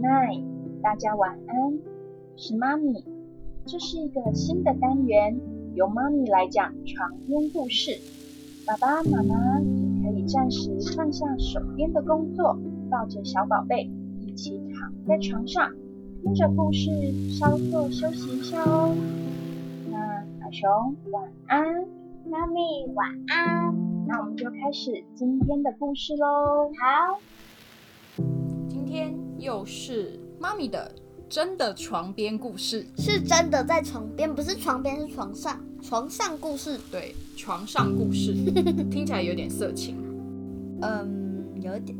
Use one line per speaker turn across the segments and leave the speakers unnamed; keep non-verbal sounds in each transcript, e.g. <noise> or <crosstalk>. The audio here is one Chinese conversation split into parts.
Night，大家晚安。是妈咪，这是一个新的单元，由妈咪来讲床边故事。爸爸妈妈也可以暂时放下手边的工作，抱着小宝贝一起躺在床上，听着故事稍作休息一下哦。那小熊晚安，
妈咪晚安。
那我们就开始今天的故事喽。
好。
又是妈咪的真的床边故事，
是真的在床边，不是床边，是床上。床上故事，
对，床上故事，<laughs> 听起来有点色情。
嗯，有点。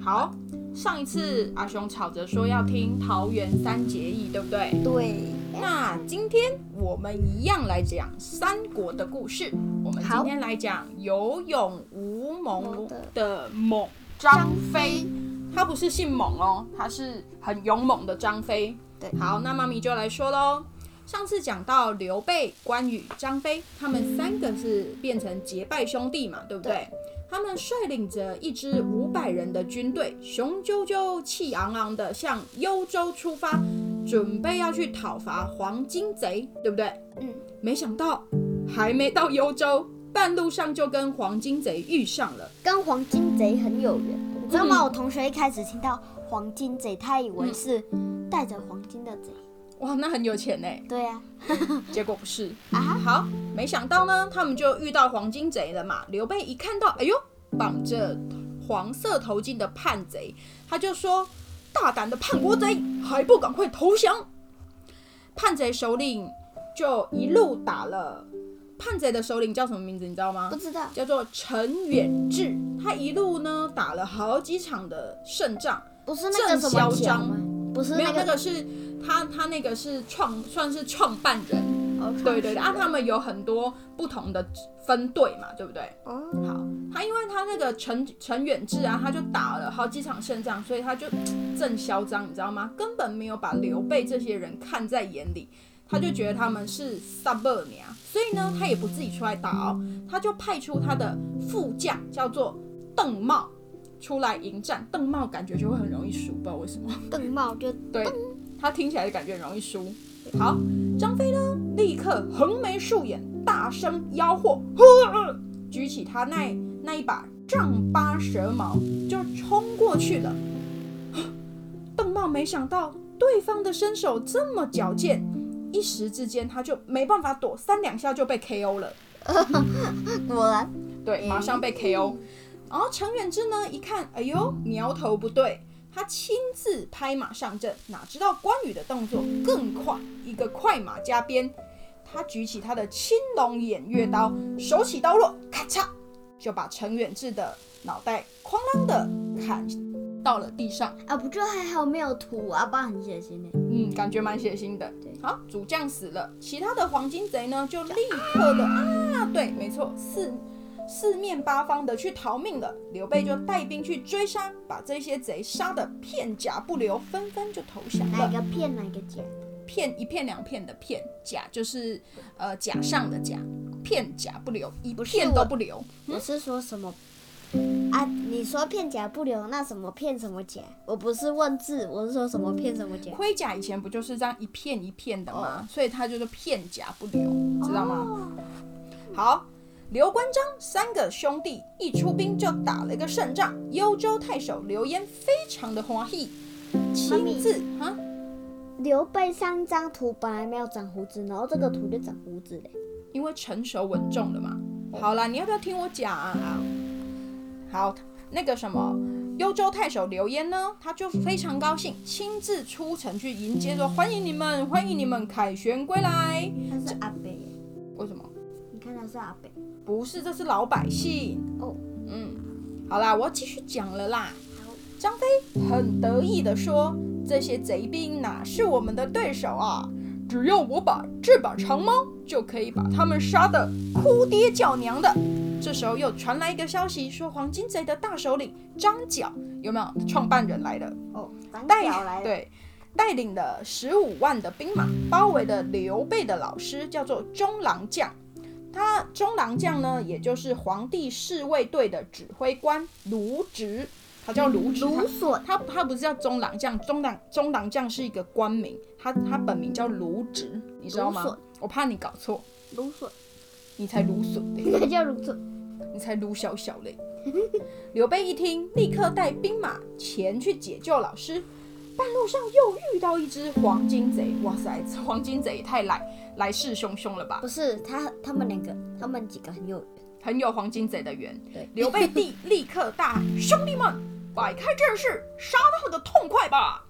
好，上一次阿雄吵着说要听桃园三结义，对不对？
对。
那今天我们一样来讲三国的故事。我们今天来讲有勇无谋的猛张飞。他不是姓猛哦，他是很勇猛的张飞。
对，
好，那妈咪就来说喽。上次讲到刘备、关羽、张飞，他们三个是变成结拜兄弟嘛，对不对？他们率领着一支五百人的军队，雄赳赳、气昂昂的向幽州出发，准备要去讨伐黄金贼，对不对？
嗯。
没想到还没到幽州，半路上就跟黄金贼遇上了，
跟黄金贼很有缘。知道吗？我同学一开始听到黄金贼，他以为是带着黄金的贼。
哇，那很有钱呢。
对呀，<laughs>
结果不是啊。好，没想到呢，他们就遇到黄金贼了嘛。刘备一看到，哎呦，绑着黄色头巾的叛贼，他就说：“大胆的叛国贼，还不赶快投降！”叛贼首领就一路打了。叛贼的首领叫什么名字？你知道吗？
不知道，
叫做陈远志。他一路呢打了好几场的胜仗，
不是那个什么
张
吗？不是，
没有那个是他，他那个是创，算是创办人。对对对，啊，他们有很多不同的分队嘛，对不对？
哦，
好，他因为他那个陈陈远志啊，他就打了好几场胜仗，所以他就正嚣张，你知道吗？根本没有把刘备这些人看在眼里。他就觉得他们是萨伯尼亚，所以呢，他也不自己出来打哦，他就派出他的副将叫做邓茂出来迎战。邓茂感觉就会很容易输，不知道为什么。
邓茂就 <laughs>
对他听起来就感觉很容易输。好，张飞呢，立刻横眉竖眼，大声吆喝，举起他那那一把丈八蛇矛，就冲过去了。<gasps> 邓茂没想到对方的身手这么矫健。一时之间，他就没办法躲，三两下就被 KO 了。<laughs>
果然，
对，马上被 KO。然后程远志呢，一看，哎呦，苗头不对，他亲自拍马上阵。哪知道关羽的动作更快，一个快马加鞭，他举起他的青龙偃月刀，手起刀落，咔嚓，就把程远志的脑袋哐啷的砍到了地上。
啊，不就还好没有涂啊，不然很血腥呢。
嗯，感觉蛮血腥的。对好，主将死了，其他的黄金贼呢，就立刻的啊，对，没错，四四面八方的去逃命了。刘备就带兵去追杀，把这些贼杀的片甲不留，纷纷就投降了。
哪个片，哪个甲？
片一片两片的片，甲就是呃甲上的甲，片甲不留，一片都不留。
我是说什么？啊，你说片甲不留，那什么片什么甲？我不是问字，我是说什么片什么甲？
盔甲以前不就是这样一片一片的吗？所以它就是片甲不留，知道吗？好，刘关张三个兄弟一出兵就打了一个胜仗，幽州太守刘焉非常的欢喜，亲自啊。
刘备三张图本来没有长胡子，然后这个图就长胡子嘞，
因为成熟稳重了嘛。好啦，你要不要听我讲啊？好，那个什么，幽州太守刘焉呢，他就非常高兴，亲自出城去迎接，说欢迎你们，欢迎你们凯旋归来。
他是阿北，
为什么？
你看他是阿北，
不是，这是老百姓。
哦，
嗯，好啦，我要继续讲了啦。张飞很得意的说，这些贼兵哪是我们的对手啊？只要我把这把长矛，就可以把他们杀的哭爹叫娘的。这时候又传来一个消息，说黄金贼的大首领张角有没有创办人来了？
哦，带来
对，带领了十五万的兵马，包围了刘备的老师，叫做中郎将。他中郎将呢，也就是皇帝侍卫队的指挥官卢植。他叫卢植。
卢笋，
他他不是叫中郎将，中郎中郎将是一个官名，他他本名叫卢植，你知道吗？我怕你搞错，
卢笋，
你才芦笋嘞，<laughs>
那叫芦笋。
你才卢小小嘞。<laughs> 刘备一听，立刻带兵马前去解救老师。半路上又遇到一只黄金贼，哇塞，这 <laughs> 黄金贼也太来来势汹汹了吧
不！是他，他们两个，他们几个很有缘。
很有黄金贼的缘。
对
刘备立 <laughs> 立刻大喊：“兄弟们，摆开阵势，杀他们个痛快吧！”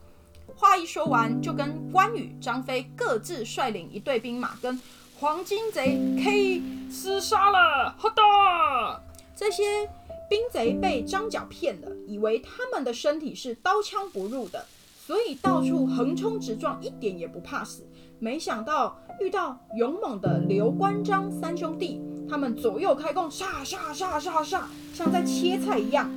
话一说完，就跟关羽、张飞各自率领一队兵马，跟黄金贼 K 厮杀了。好的，这些兵贼被张角骗了，以为他们的身体是刀枪不入的，所以到处横冲直撞，一点也不怕死。没想到遇到勇猛的刘关张三兄弟，他们左右开弓，杀杀杀杀杀，像在切菜一样，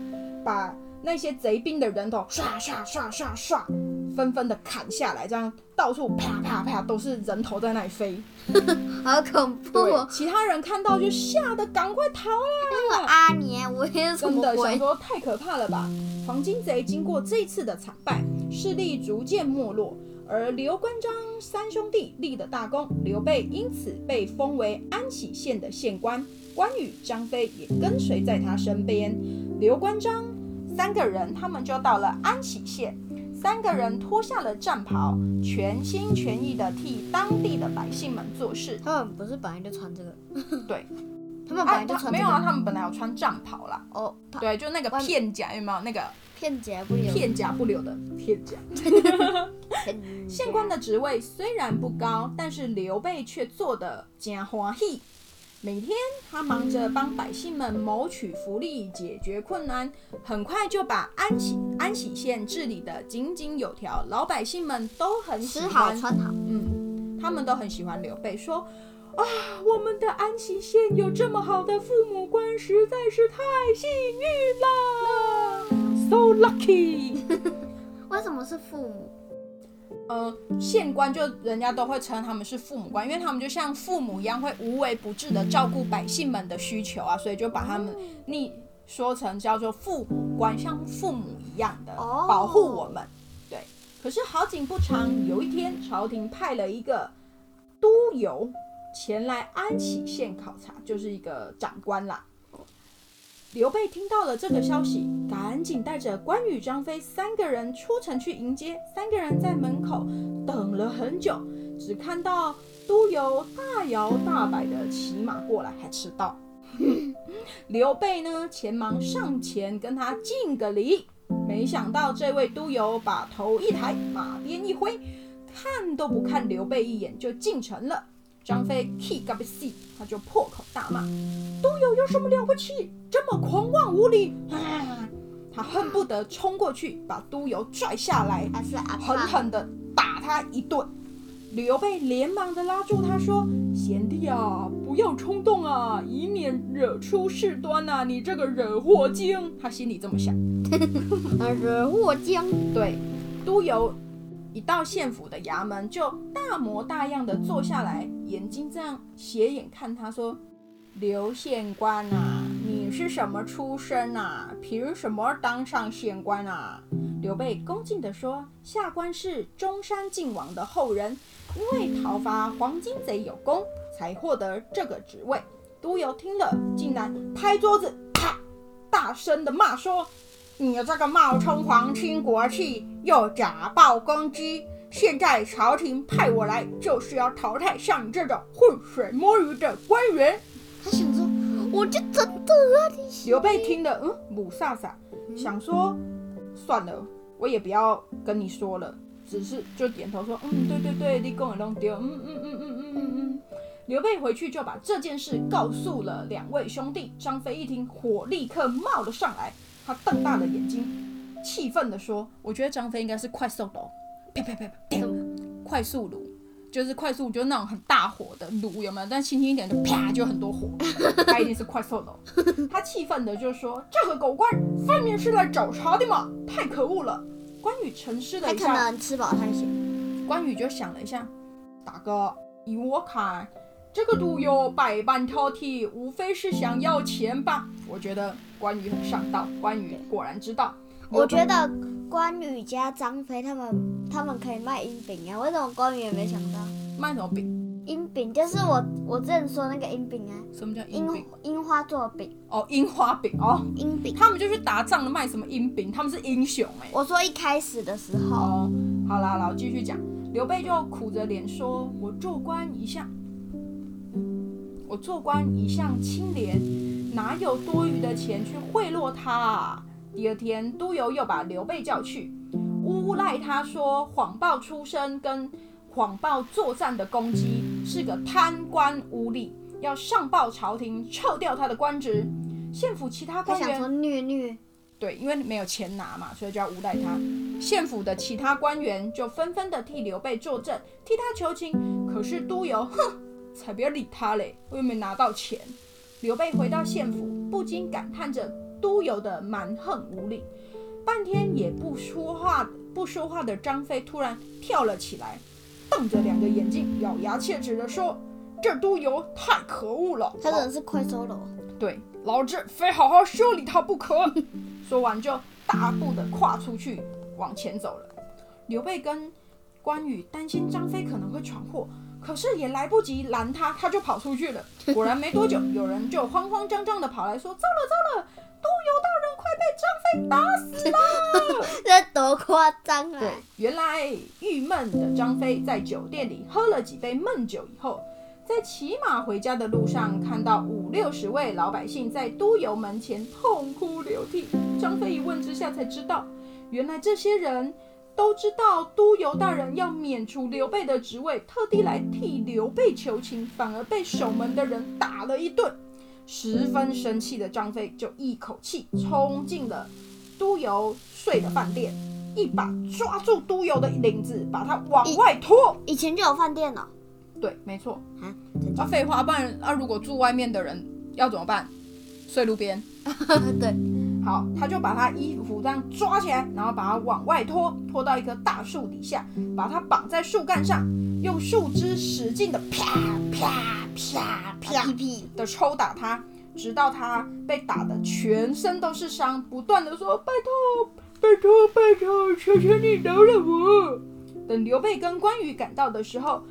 把那些贼兵的人头刷刷刷刷刷，纷纷的砍下来，这样到处啪啪啪都是人头在那里飞。<laughs>
好恐怖哦！，
其他人看到就吓得赶快逃啊！
那个阿年，我也是
真的想？说太可怕了吧！黄金贼经过这一次的惨败，势力逐渐没落，而刘关张三兄弟立的大功，刘备因此被封为安喜县的县官，关羽、张飞也跟随在他身边。刘关张三个人，他们就到了安喜县。三个人脱下了战袍，全心全意地替当地的百姓们做事。
他们不是本来就穿这个？
对，<laughs>
他们本
啊，
来就穿这
他没有啊，他们本来有穿战袍啦。
哦，他
对，就那个片甲有没有那个
片甲不留。
片甲不留的片 <laughs> 甲？
片
县官的职位虽然不高，但是刘备却做得真欢喜。每天他忙着帮百姓们谋取福利，解决困难，很快就把安喜安喜县治理得井井有条，老百姓们都很喜
吃好
欢。
穿好，
嗯，他们都很喜欢刘备，说啊，我们的安喜县有这么好的父母官，实在是太幸运了，so lucky。<laughs>
为什么是父母？
呃，县官就人家都会称他们是父母官，因为他们就像父母一样，会无微不至的照顾百姓们的需求啊，所以就把他们逆说成叫做父母官，像父母一样的
哦
保护我们。对，可是好景不长，有一天朝廷派了一个督邮前来安喜县考察，就是一个长官啦。刘备听到了这个消息，赶紧带着关羽、张飞三个人出城去迎接。三个人在门口等了很久，只看到督邮大摇大摆的骑马过来，还迟到。<laughs> 刘备呢，前忙上前跟他敬个礼，没想到这位督邮把头一抬，马鞭一挥，看都不看刘备一眼就进城了。张飞气个不死，他就破口大骂：“督邮有什么了不起？这么狂妄无礼！”啊，他恨不得冲过去把督邮拽下来，狠？狠地打他一顿。刘备连忙的拉住他说：“贤弟啊，不要冲动啊，以免惹出事端呐、你这个惹祸精。”他心里这么想。<laughs>
惹祸精。
对，督邮一到县府的衙门，就大模大样的坐下来，眼睛这样斜眼看他说：“刘县官啊，你是什么出身啊？凭什么当上县官啊？”刘备恭敬地说：“下官是中山靖王的后人，因为讨伐黄金贼有功，才获得这个职位。”督邮听了，竟然拍桌子，啪，大声的骂说：“你这个冒充皇亲国戚，又假报功绩，现在朝廷派我来，就是要淘汰像你这种浑水摸鱼的官员。
他想说，我就真的啊，你
刘备听了，嗯，母萨萨，想说算了，我也不要跟你说了，只是就点头说，嗯，对对对，你跟我弄丢，嗯嗯嗯嗯嗯嗯嗯。刘备回去就把这件事告诉了两位兄弟。张飞一听，火立刻冒了上来，他瞪大了眼睛，气愤地说：“我觉得张飞应该是快速炉，啪啪啪啪，快速炉。”就是快速，就是那种很大火的炉，有没有？但轻轻一点就啪，就很多火。他一定是快速炉。<laughs> 他气愤的就说：“这个狗官分明是来找茬的嘛，太可恶了！”关羽沉思了
他可
一下，
能吃饱太闲。
关羽就想了一下，大哥，依我看，这个毒友百般挑剔，无非是想要钱吧？我觉得关羽很上道，关羽果然知道。
我觉得关羽加张飞他们他们可以卖阴饼啊，为什么关羽也没想到？
卖什么饼？
阴饼就是我我之前说那个阴饼啊，
什么叫阴
樱
饼？
樱花做的饼，
哦，樱花饼哦。
阴饼。
他们就去打仗了，卖什么阴饼？他们是英雄哎、
我说一开始的时候，
哦，好啦，好啦，我继续讲。刘备就苦着脸说：“我做官一向，我做官一向清廉，哪有多余的钱去贿赂他啊？”第二天，都邮又把刘备叫去，诬赖他说谎报出身跟谎报作战的功绩，是个贪官污吏，要上报朝廷撤掉他的官职。县府其他官员
他想说虐虐，
对，因为没有钱拿嘛，所以就要诬赖他。县府的其他官员就纷纷的替刘备作证，替他求情。可是都邮，哼，才不要理他嘞，我又没拿到钱。刘备回到县府，不禁感叹着都有的蛮横无理。半天也不说话，不说话的张飞突然跳了起来，瞪着两个眼睛，咬牙切齿的说：“这都邮太可恶了！”
他真的是快收了。
对，老子非好好修理他不可。<laughs> 说完就大步的跨出去往前走了。刘备跟关羽担心张飞可能会闯祸，可是也来不及拦他，他就跑出去了。果然没多久，有人就慌慌张张的跑来说：“糟了糟了，都邮大人快被张飞打死了！” <laughs>
这多夸张啊！
对，原来郁闷的张飞在酒店里喝了几杯闷酒以后，在骑马回家的路上，看到五六十位老百姓在都邮门前痛哭流涕。张飞一问之下才知道，原来这些人都知道都邮大人要免除刘备的职位，特地来替刘备求情，反而被守门的人打了一顿。十分生气的张飞就一口气冲进了都邮睡的饭店，一把抓住都邮的领子，把他往外拖。
以前就有饭店了
对，没错。
啊，真
啊，废话，不然啊，如果住外面的人要怎么办？睡路边。<laughs>
对，
好，他就把他衣服这样抓起来，然后把他往外拖，拖到一棵大树底下，把他绑在树干上，用树枝使劲的啪啪啪啪
屁屁，
的抽打他，直到他被打的全身都是伤，不断的说：“拜托，拜托，拜托，求求你饶了我！”等刘备跟关羽赶到的时候，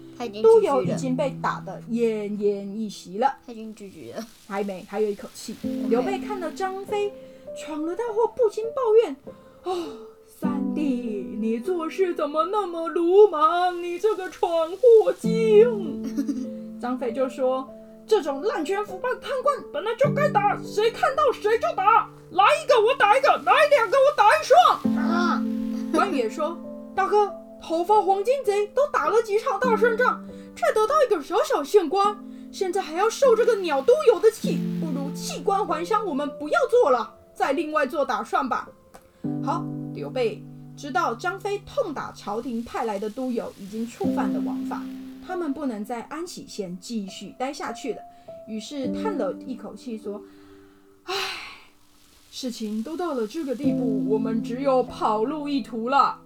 都有已经被打得奄奄一息了，
他已经拒绝了。
还没，还有一口气。刘备看到张飞闯了大祸，不禁抱怨：“哦，三弟，你做事怎么那么鲁莽？你这个闯祸精！”张飞就说：“这种滥权腐败的贪官本来就该打，谁看到谁就打，来一个我打一个，来两个我打一双。”啊！关羽也说：“大哥，头发黄金贼都打了几场大胜仗，却得到一个小小县官，现在还要受这个鸟都有的气，不如弃官还乡，我们不要做了，再另外做打算吧。”好，刘备知道张飞痛打朝廷派来的都邮已经触犯了王法，他们不能在安喜县继续待下去了，于是叹了一口气说：“唉，事情都到了这个地步，我们只有跑路一途了。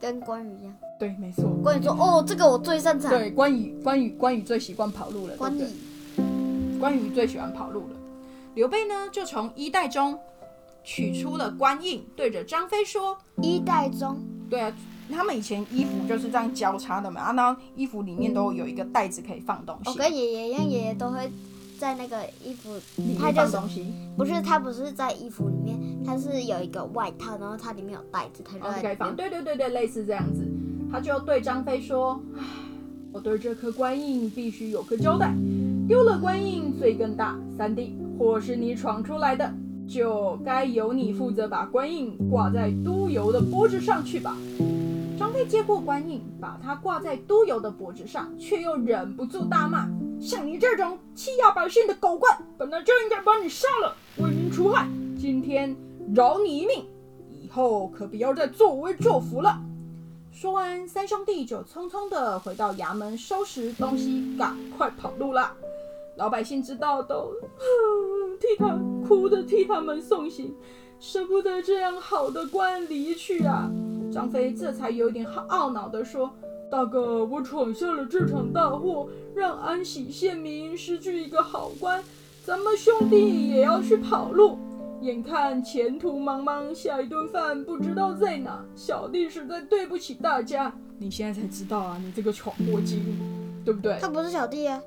跟关羽一样，”
对，没错。
关羽说：“哦，这个我最擅长。
对，关羽，关羽，关羽最习惯跑路了。对
关羽
关羽最喜欢跑路了。刘备呢，就从衣袋中取出了官印，对着张飞说
衣袋中，：“
对啊，他们以前衣服就是这样交叉的嘛，啊，然后衣服里面都有一个袋子可以放东西，
我跟爷爷一样，爷爷都会在那个衣服，
里面放东西，
不是他不是在衣服里面，他是有一个外套，然后它里面有袋子，他就
可以放。对对对对，类似这样子。他就对张飞说：“唉，我对这颗官印必须有个交代，丢了官印罪更大。三弟，或是你闯出来的，就该由你负责把官印挂在都邮的脖子上去吧。”张飞接过官印，把它挂在都邮的脖子上，却又忍不住大骂：“像你这种欺压百姓的狗官，本来就应该把你杀了，为民除害。今天饶你一命，以后可不要再作威作福了。”说完，三兄弟就匆匆地回到衙门收拾东西，赶快跑路了。老百姓知道都 <sighs> 替他哭的替他们送行，舍不得这样好的官离去啊。张飞这才有点懊恼地说：“大哥，我闯下了这场大祸，让安喜县民失去一个好官，咱们兄弟也要去跑路。眼看前途茫茫，下一顿饭不知道在哪，小弟实在对不起大家。你现在才知道啊，你这个闯祸精，对不对？
他不是小弟啊，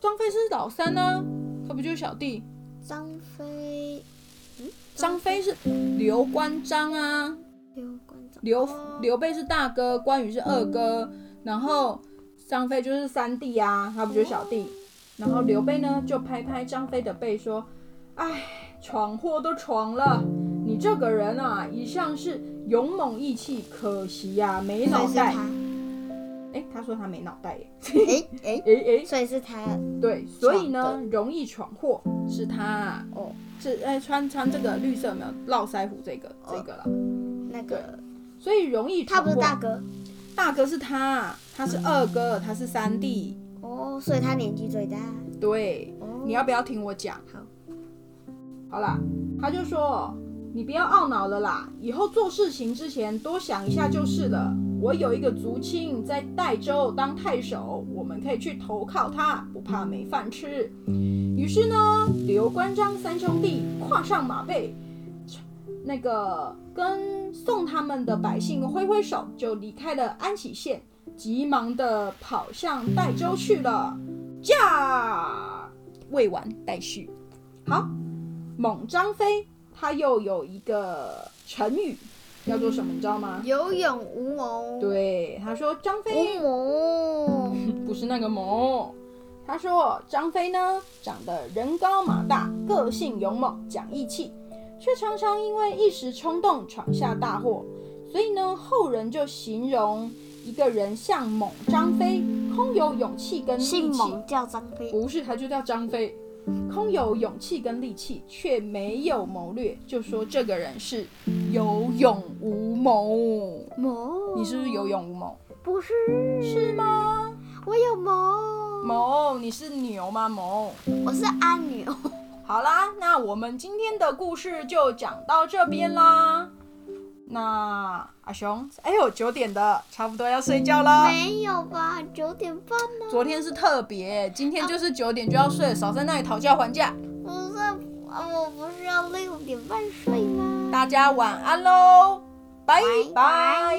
张飞是老三呢、他不就是小弟？
张飞，嗯，
张飞是刘关张啊，
刘，
刘备是大哥，关羽是二哥，然后张飞就是三弟啊，他不就是小弟？然后刘备呢就拍拍张飞的背说：“哎，闯祸都闯了，你这个人啊，一向是勇猛义气，可惜呀、没脑袋。
他，
哎，他说他没脑袋耶。
哎哎，<laughs>
哎哎，
所以是他
对，所以呢，容易闯祸是他哦，是哎穿穿这个绿色有没有络腮胡这个这个了，
那个，
所以容易
他不。是大哥
大哥是他，他是二哥，他是三弟。
哦，所以他年纪最大。
对，
哦，
你要不要听我讲？
好，
好啦，他就说你不要懊恼了啦，以后做事情之前多想一下就是了。我有一个族亲在代州当太守，我们可以去投靠他，不怕没饭吃。于是呢，刘关张三兄弟跨上马背，那个跟送他们的百姓挥挥手，就离开了安喜县，急忙的跑向代州去了。驾，未完待续。好，猛张飞他又有一个成语叫做什么，你知道吗？
有勇无谋，，
对，他说张飞
无谋，<laughs>
不是那个谋。他说张飞呢，长得人高马大，个性勇猛，讲义气，却常常因为一时冲动闯下大祸。所以呢，后人就形容一个人像猛张飞，空有勇气跟力气。
姓猛叫张飞，
不是，他就叫张飞，空有勇气跟力气，却没有谋略，就说这个人是有勇无谋。
谋，
你是不是有？勇无谋？
不是，
是吗？
我有谋，
谋，你是牛吗？谋。
我是阿牛。<laughs>
好啦，那我们今天的故事就讲到这边啦。那阿雄，哎呦，九点的，差不多要睡觉了。
没有吧？九点半呢？
昨天是特别，今天就是九点就要睡，少在那里讨价还价。
不是，啊我不是要六点半睡吗？
大家晚安喽，拜
拜拜
拜